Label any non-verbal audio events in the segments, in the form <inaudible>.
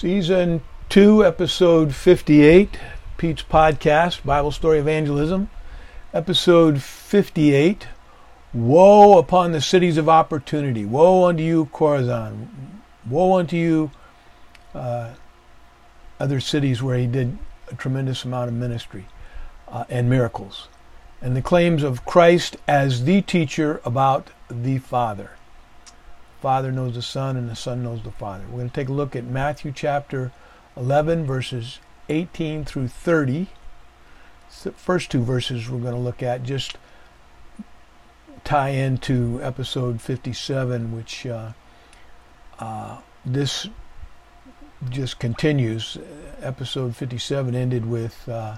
Season 2, Episode 58, Pete's Podcast, Bible Story Evangelism. Episode 58, Woe upon the cities of opportunity. Woe unto you, Chorazin. Woe unto you, uh, other cities where he did a tremendous amount of ministry uh, and miracles. And the claims of Christ as the teacher about the Father. Father knows the Son, and the Son knows the Father. We're going to take a look at Matthew chapter 11, verses 18 through 30. the first two verses we're going to look at just tie into episode 57, which uh, uh, this just continues. Episode 57 ended with uh,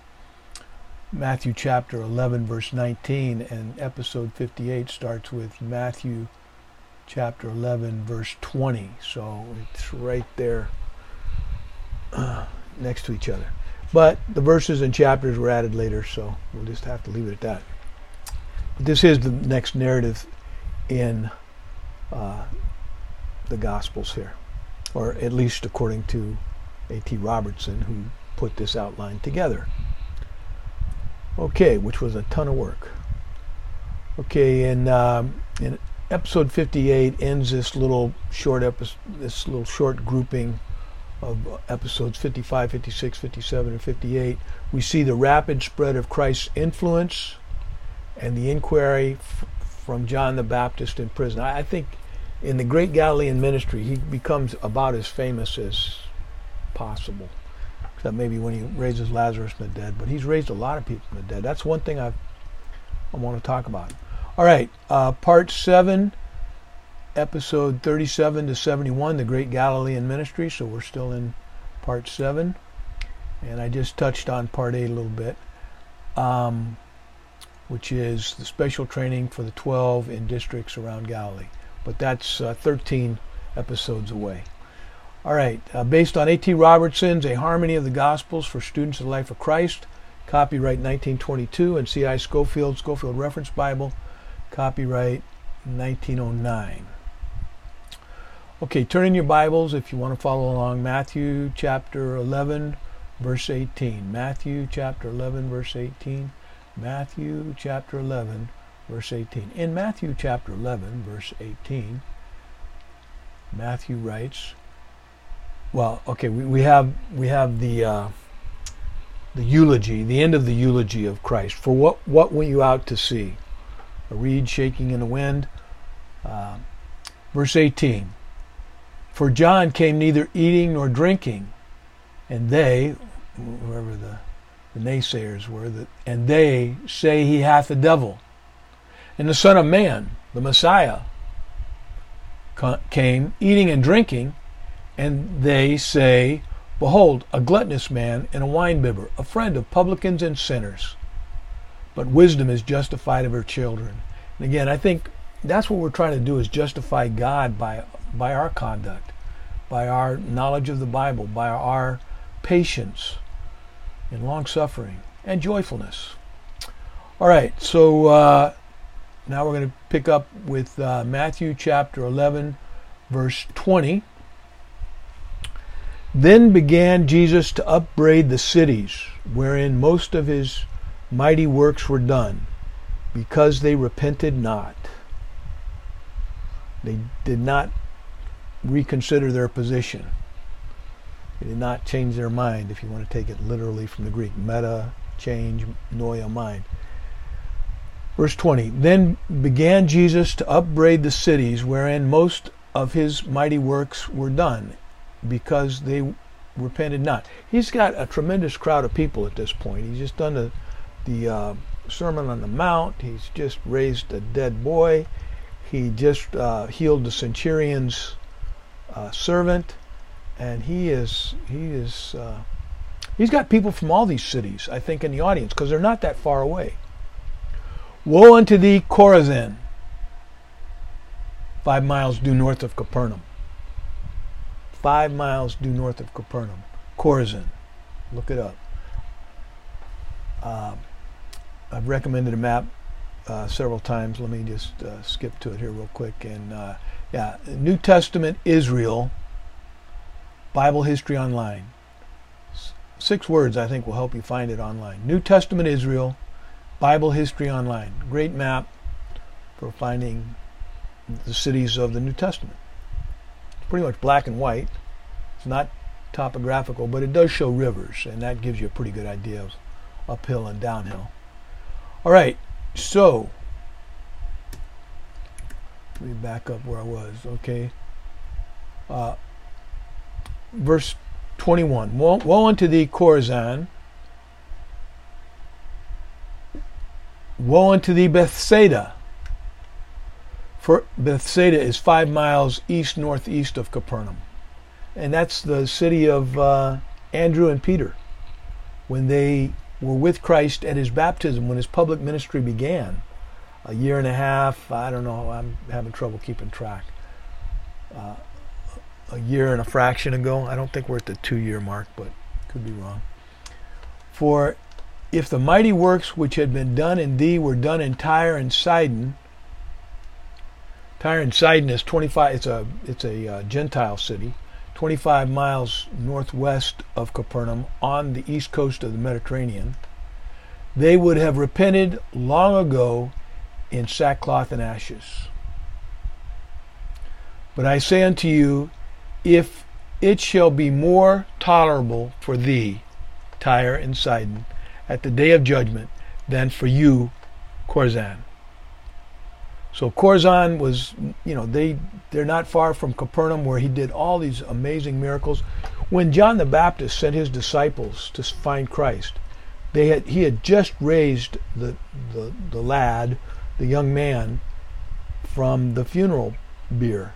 Matthew chapter 11, verse 19, and episode 58 starts with Matthew chapter 11, verse 20. So it's right there uh, <clears throat> next to each other. But the verses and chapters were added later, so we'll just have to leave it at that. But this is the next narrative in uh, the Gospels here, or at least according to A.T. Robertson, who put this outline together. Okay, which was a ton of work. Okay, and um, episode 58 ends this little short episode, this little short grouping of episodes 55, 56, 57, and 58. We see the rapid spread of Christ's influence and the inquiry f- from John the Baptist in prison. I, I think in the great Galilean ministry, he becomes about as famous as possible. Except maybe when he raises Lazarus from the dead, but he's raised a lot of people from the dead. That's one thing I I want to talk about. All right, uh, part seven, episode 37 to 71, the Great Galilean Ministry. So we're still in part seven, and I just touched on part eight a little bit, um, which is the special training for the 12 in districts around Galilee. But that's uh, 13 episodes away. All right, uh, based on A.T. Robertson's A Harmony of the Gospels for Students of the Life of Christ, copyright 1922, and C.I. Scofield, Scofield Reference Bible, copyright 1909. Okay, turn in your Bibles if you want to follow along. Matthew chapter 11, verse 18. Matthew chapter 11, verse 18. Matthew chapter 11, verse 18. In Matthew chapter 11, verse 18, Matthew writes, well, okay, we, we have we have the uh, the eulogy, the end of the eulogy of Christ. For what what went you out to see? A reed shaking in the wind. Uh, verse 18. For John came neither eating nor drinking, and they, whoever the, the naysayers were, that, and they say he hath a devil. And the Son of Man, the Messiah, came eating and drinking, and they say, Behold, a gluttonous man and a winebibber, a friend of publicans and sinners. But wisdom is justified of her children. And again, I think that's what we're trying to do is justify God by by our conduct, by our knowledge of the Bible, by our patience and long suffering and joyfulness. All right, so uh, now we're going to pick up with uh, Matthew chapter 11, verse 20. Then began Jesus to upbraid the cities wherein most of his mighty works were done, because they repented not. They did not reconsider their position. They did not change their mind, if you want to take it literally from the Greek. Meta, change, noia, mind. Verse 20 Then began Jesus to upbraid the cities wherein most of his mighty works were done, because they repented not. He's got a tremendous crowd of people at this point. He's just done the, the uh, Sermon on the Mount, he's just raised a dead boy, he just uh, healed the centurion's uh, servant, and he is he is uh, he's got people from all these cities, I think, in the audience because they're not that far away. Woe unto thee, Chorazin, five miles due north of Capernaum. Five miles due north of Capernaum. Chorazin, look it up. Uh, I've recommended a map uh, several times. Let me just uh, skip to it here real quick. And uh, yeah, New Testament Israel Bible History Online. Six words I think will help you find it online. New Testament Israel, Bible History Online. Great map for finding the cities of the New Testament. It's pretty much black and white. It's not topographical, but it does show rivers, and that gives you a pretty good idea of uphill and downhill. All right, so let me back up where I was. Okay. Uh, verse 21 Woe, woe unto thee, Chorazin! Woe unto thee, Bethsaida! For Bethsaida is five miles east northeast of Capernaum. And that's the city of uh, Andrew and Peter when they were with Christ at his baptism, when his public ministry began. A year and a half, I don't know, I'm having trouble keeping track. Uh, a year and a fraction ago. I don't think we're at the two year mark, but could be wrong. For if the mighty works which had been done in thee were done in Tyre and Sidon, Tyre and Sidon is 25. It's a it's a uh, Gentile city, 25 miles northwest of Capernaum on the east coast of the Mediterranean. They would have repented long ago in sackcloth and ashes. But I say unto you if it shall be more tolerable for thee, Tyre and Sidon, at the day of judgment than for you, Chorazin. So Chorazin was, you know, they they're not far from Capernaum where he did all these amazing miracles. When John the Baptist sent his disciples to find Christ, they had he had just raised the the, the lad, the young man, from the funeral bier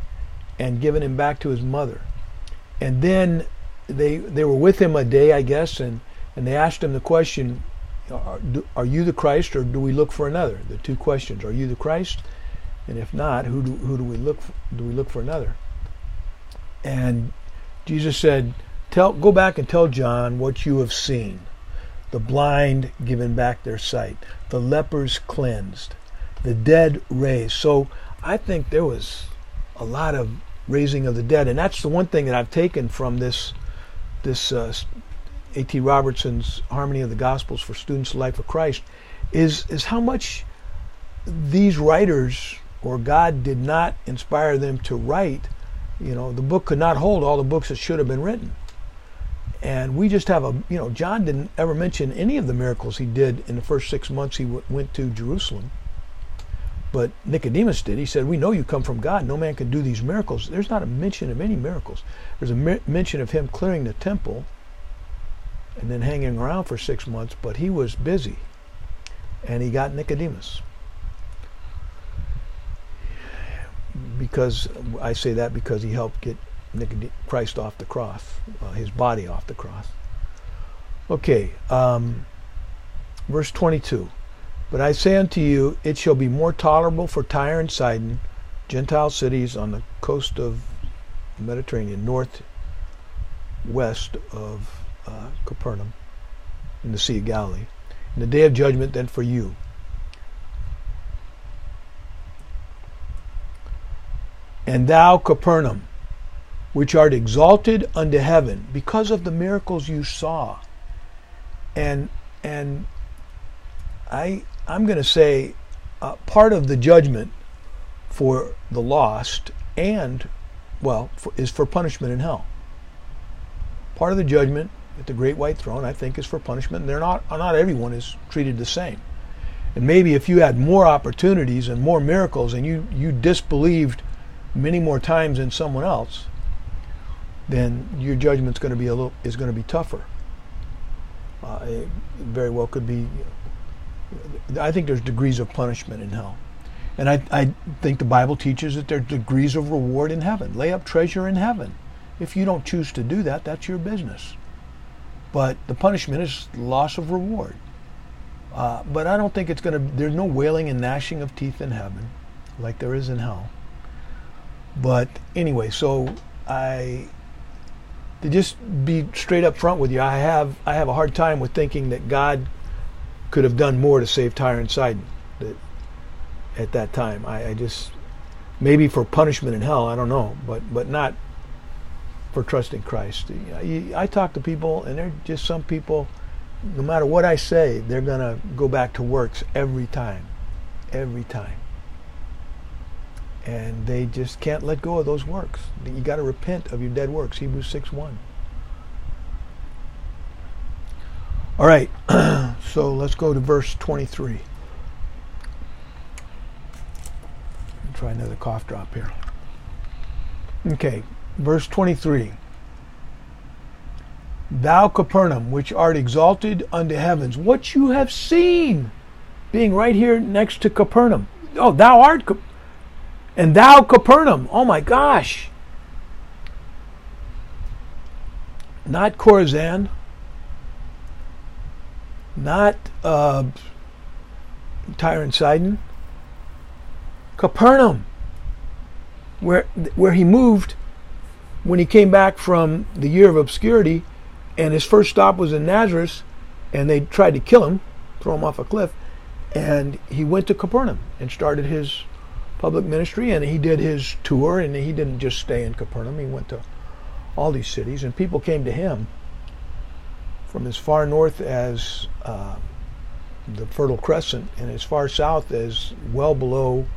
and given him back to his mother. And then they they were with him a day, I guess, and, and they asked him the question, are, are you the Christ or do we look for another? The two questions, are you the Christ? And if not, who do, who do we look for, do we look for another? And Jesus said, tell, go back and tell John what you have seen. The blind given back their sight, the lepers cleansed, the dead raised. So I think there was a lot of raising of the dead, and that's the one thing that I've taken from this this uh, A.T. Robertson's Harmony of the Gospels for Students Life of Christ is is how much these writers or God did not inspire them to write. You know, the book could not hold all the books that should have been written. And we just have a, you know, John didn't ever mention any of the miracles he did in the first six months he w- went to Jerusalem. But Nicodemus did. He said, We know you come from God. No man can do these miracles. There's not a mention of any miracles. There's a mention of him clearing the temple and then hanging around for six months, but he was busy. And he got Nicodemus. Because I say that because he helped get Christ off the cross, uh, his body off the cross. Okay, um, verse 22. But I say unto you, it shall be more tolerable for Tyre and Sidon, Gentile cities on the coast of the Mediterranean, north west of uh, Capernaum, in the Sea of Galilee, in the day of judgment than for you. And thou, Capernaum, which art exalted unto heaven because of the miracles you saw. And and I I'm going to say uh, part of the judgment for the lost and, well, for, is for punishment in hell. Part of the judgment at the great white throne, I think, is for punishment. They're not, not everyone is treated the same. And maybe if you had more opportunities and more miracles and you, you disbelieved many more times than someone else, then your judgment's going to be a little is going to be tougher. Uh, it very well could be I think there's degrees of punishment in hell. And I, I think the Bible teaches that there's degrees of reward in heaven. Lay up treasure in heaven. If you don't choose to do that, that's your business. But the punishment is loss of reward. Uh, but I don't think it's going to, there's no wailing and gnashing of teeth in heaven like there is in hell. But anyway, so I, to just be straight up front with you, I have, I have a hard time with thinking that God could have done more to save Tyre and Sidon at that time. I, I, just maybe for punishment in hell, I don't know, but but not for trusting Christ. I talk to people, and they're just some people. No matter what I say, they're gonna go back to works every time, every time, and they just can't let go of those works. You got to repent of your dead works. Hebrews six one. All right, <clears throat> so let's go to verse 23. Try another cough drop here. Okay, verse 23. Thou Capernaum, which art exalted unto heavens, what you have seen, being right here next to Capernaum. Oh, thou art, and thou Capernaum. Oh my gosh. Not Chorazin, not uh, Tyre and Sidon, Capernaum, where where he moved when he came back from the year of obscurity, and his first stop was in Nazareth, and they tried to kill him, throw him off a cliff, and he went to Capernaum and started his public ministry, and he did his tour, and he didn't just stay in Capernaum; he went to all these cities, and people came to him from as far north as uh, the Fertile Crescent and as far south as well below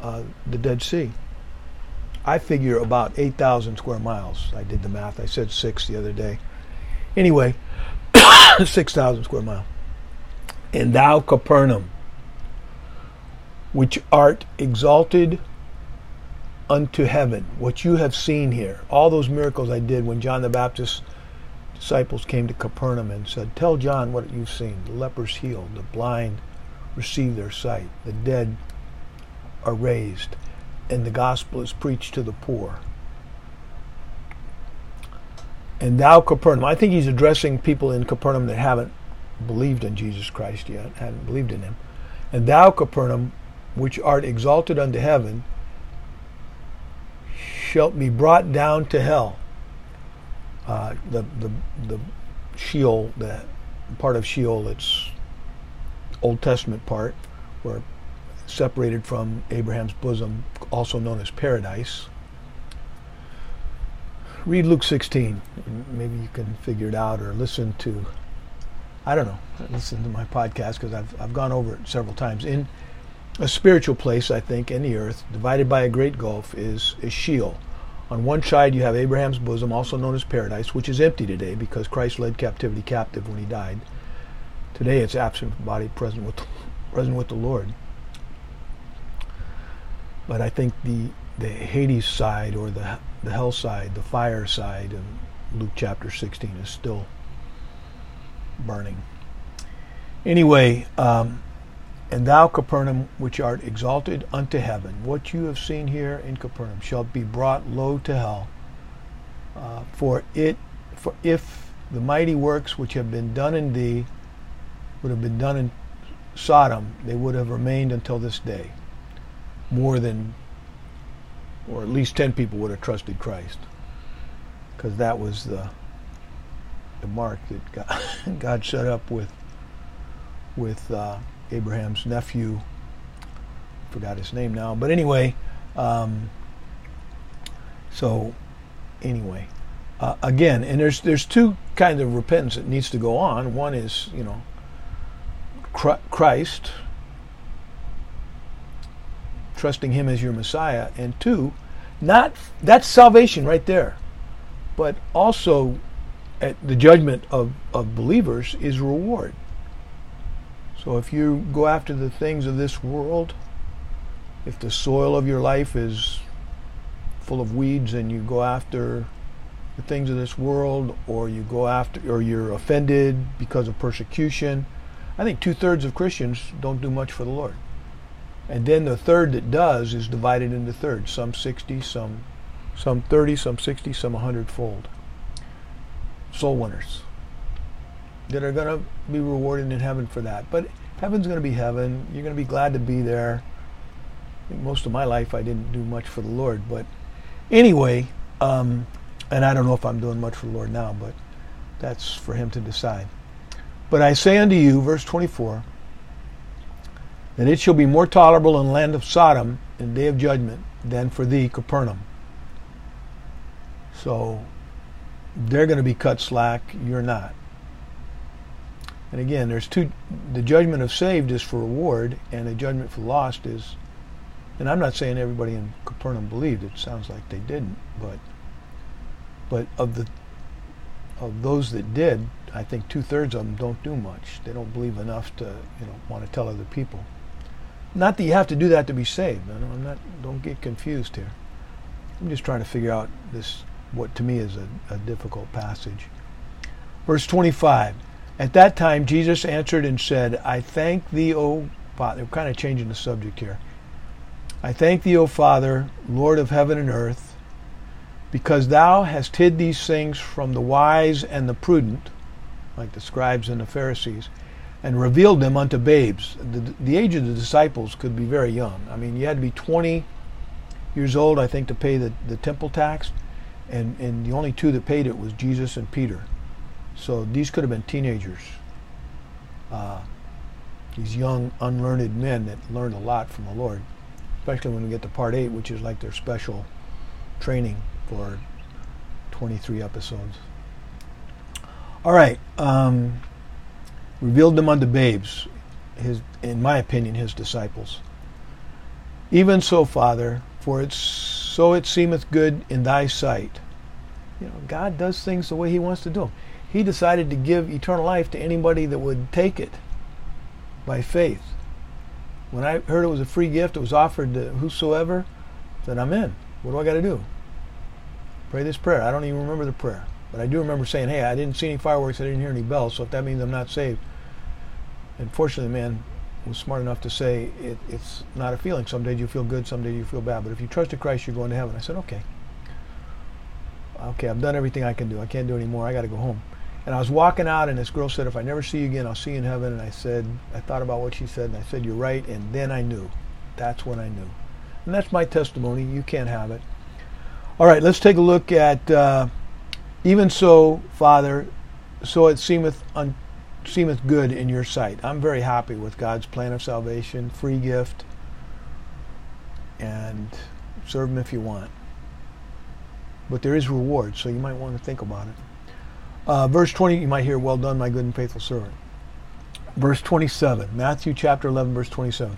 uh, the Dead Sea. I figure about 8,000 square miles. I did the math. I said six the other day. Anyway, <coughs> 6,000 square mile. And thou, Capernaum, which art exalted unto heaven, what you have seen here, all those miracles I did when John the Baptist disciples came to Capernaum and said, Tell John what you've seen. The lepers healed, the blind receive their sight, the dead are raised, and the gospel is preached to the poor. And thou, Capernaum, I think he's addressing people in Capernaum that haven't believed in Jesus Christ yet, hadn't believed in him. And thou, Capernaum, which art exalted unto heaven, shalt be brought down to hell uh, the, the, the Sheol, the part of Sheol, it's Old Testament part, where separated from Abraham's bosom, also known as paradise. Read Luke 16. Maybe you can figure it out or listen to, I don't know, listen to my podcast because I've, I've gone over it several times. In a spiritual place, I think, in the earth, divided by a great gulf, is, is Sheol. On one side, you have Abraham's bosom, also known as paradise, which is empty today because Christ led captivity captive when he died. Today, it's absent body, present with, present with the Lord. But I think the the Hades side or the the hell side, the fire side in Luke chapter 16 is still burning. Anyway, um, and thou, Capernaum, which art exalted unto heaven, what you have seen here in Capernaum shall be brought low to hell. Uh, for it, for if the mighty works which have been done in thee would have been done in Sodom, they would have remained until this day. More than, or at least ten people would have trusted Christ, because that was the the mark that <laughs> God, God set up with with. Uh, Abraham's nephew. Forgot his name now, but anyway. Um, so, anyway, uh, again, and there's there's two kinds of repentance that needs to go on. One is you know Christ, trusting Him as your Messiah, and two, not that's salvation right there, but also at the judgment of, of believers is reward. So if you go after the things of this world, if the soil of your life is full of weeds and you go after the things of this world, or you go after, or you're offended because of persecution, I think two thirds of Christians don't do much for the Lord. And then the third that does is divided into thirds, some 60, some some 30, some 60, some 100 fold. Soul winners that are going to be rewarded in heaven for that. But heaven's going to be heaven. You're going to be glad to be there. most of my life I didn't do much for the Lord, but anyway, um, and I don't know if I'm doing much for the Lord now, but that's for Him to decide. But I say unto you, verse 24, that it shall be more tolerable in the land of Sodom in the day of judgment than for thee, Capernaum. So they're going to be cut slack. You're not. And again, there's two. The judgment of saved is for reward, and the judgment for lost is. And I'm not saying everybody in Capernaum believed. It sounds like they didn't, but. But of the. Of those that did, I think two thirds of them don't do much. They don't believe enough to, you know, want to tell other people. Not that you have to do that to be saved. I'm not. Don't get confused here. I'm just trying to figure out this. What to me is a, a difficult passage. Verse 25. At that time, Jesus answered and said, I thank thee, O Father. We're kind of changing the subject here. I thank thee, O Father, Lord of heaven and earth, because thou hast hid these things from the wise and the prudent, like the scribes and the Pharisees, and revealed them unto babes. The, the age of the disciples could be very young. I mean, you had to be 20 years old, I think, to pay the, the temple tax, and, and the only two that paid it was Jesus and Peter. So these could have been teenagers. Uh, these young, unlearned men that learned a lot from the Lord, especially when we get to part eight, which is like their special training for 23 episodes. All right. Um, revealed them unto babes, his, in my opinion, his disciples. Even so, Father, for it's so it seemeth good in thy sight. You know, God does things the way he wants to do them he decided to give eternal life to anybody that would take it by faith. When I heard it was a free gift, it was offered to whosoever, said, I'm in. What do I got to do? Pray this prayer. I don't even remember the prayer. But I do remember saying, hey, I didn't see any fireworks, I didn't hear any bells, so if that means I'm not saved. And fortunately, man was smart enough to say it, it's not a feeling. Some days you feel good, some days you feel bad. But if you trust in Christ, you're going to heaven. I said, okay. Okay, I've done everything I can do. I can't do any more. I got to go home. And I was walking out, and this girl said, If I never see you again, I'll see you in heaven. And I said, I thought about what she said, and I said, You're right. And then I knew. That's when I knew. And that's my testimony. You can't have it. All right, let's take a look at uh, even so, Father, so it seemeth, un- seemeth good in your sight. I'm very happy with God's plan of salvation, free gift, and serve Him if you want. But there is reward, so you might want to think about it. Uh, verse 20, you might hear, Well done, my good and faithful servant. Verse 27, Matthew chapter 11, verse 27.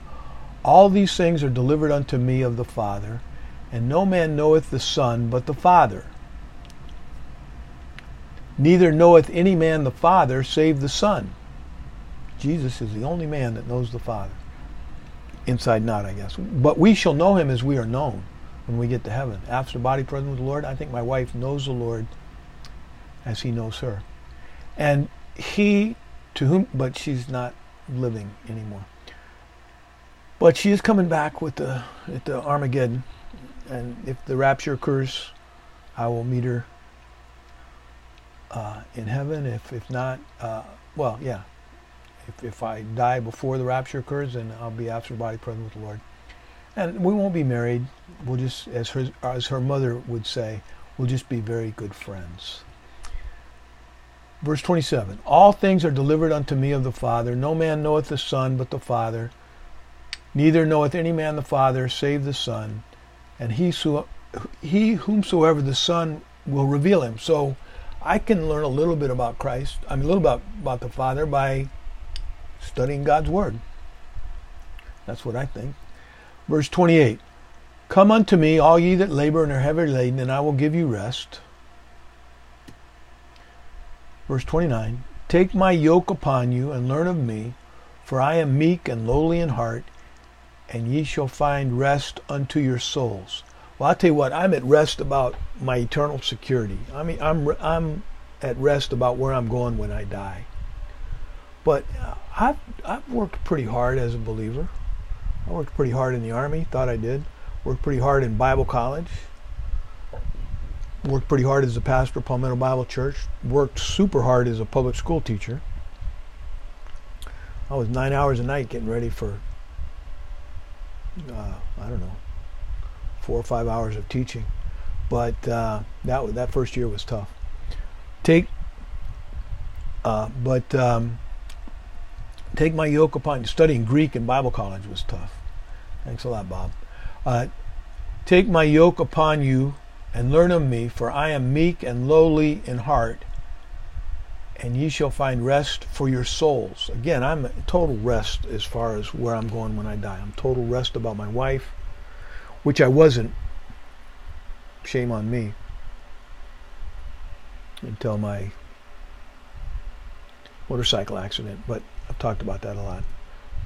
All these things are delivered unto me of the Father, and no man knoweth the Son but the Father. Neither knoweth any man the Father save the Son. Jesus is the only man that knows the Father. Inside not, I guess. But we shall know him as we are known when we get to heaven. After body present with the Lord, I think my wife knows the Lord as he knows her. And he, to whom, but she's not living anymore. But she is coming back with the, at the Armageddon. And if the rapture occurs, I will meet her uh, in heaven. If, if not, uh, well, yeah. If, if I die before the rapture occurs, then I'll be after body present with the Lord. And we won't be married. We'll just, as her, as her mother would say, we'll just be very good friends. Verse 27 All things are delivered unto me of the Father. No man knoweth the Son but the Father. Neither knoweth any man the Father save the Son. And he, so, he whomsoever the Son will reveal him. So I can learn a little bit about Christ, I mean, a little about, about the Father by studying God's Word. That's what I think. Verse 28 Come unto me, all ye that labor and are heavy laden, and I will give you rest. Verse 29 Take my yoke upon you and learn of me, for I am meek and lowly in heart, and ye shall find rest unto your souls. Well, I'll tell you what, I'm at rest about my eternal security. I mean, I'm, I'm at rest about where I'm going when I die. But uh, I've, I've worked pretty hard as a believer. I worked pretty hard in the Army, thought I did. Worked pretty hard in Bible college worked pretty hard as a pastor of Palmetto Bible Church, worked super hard as a public school teacher. I was nine hours a night getting ready for, uh, I don't know, four or five hours of teaching. But uh, that that first year was tough. Take, uh, but um, take my yoke upon you. Studying Greek in Bible college was tough. Thanks a lot, Bob. Uh, take my yoke upon you and learn of me, for I am meek and lowly in heart, and ye shall find rest for your souls. Again, I'm total rest as far as where I'm going when I die. I'm total rest about my wife, which I wasn't. Shame on me. Until my motorcycle accident, but I've talked about that a lot.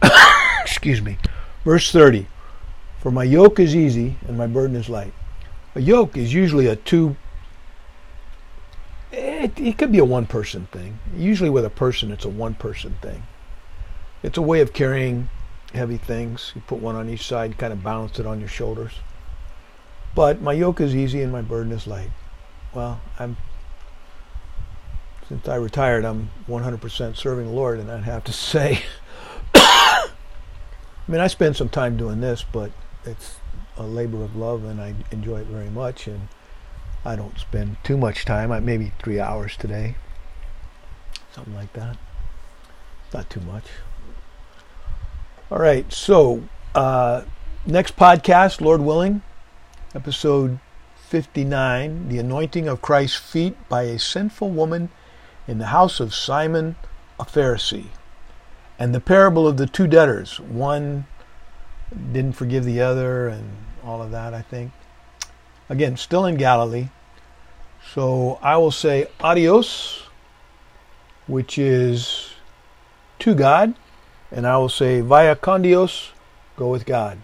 <coughs> Excuse me. Verse 30 For my yoke is easy and my burden is light. A yoke is usually a two, it, it could be a one person thing. Usually with a person, it's a one person thing. It's a way of carrying heavy things. You put one on each side, kind of balance it on your shoulders. But my yoke is easy and my burden is light. Well, I'm since I retired, I'm 100% serving the Lord, and I'd have to say, <coughs> I mean, I spend some time doing this, but it's a labor of love, and I enjoy it very much. And I don't spend too much time, I maybe three hours today, something like that. Not too much. All right, so uh, next podcast, Lord willing, episode 59 The Anointing of Christ's Feet by a Sinful Woman in the house of Simon a Pharisee. And the parable of the two debtors. One didn't forgive the other, and all of that, I think. Again, still in Galilee. So I will say adios, which is to God, and I will say via con Dios, go with God.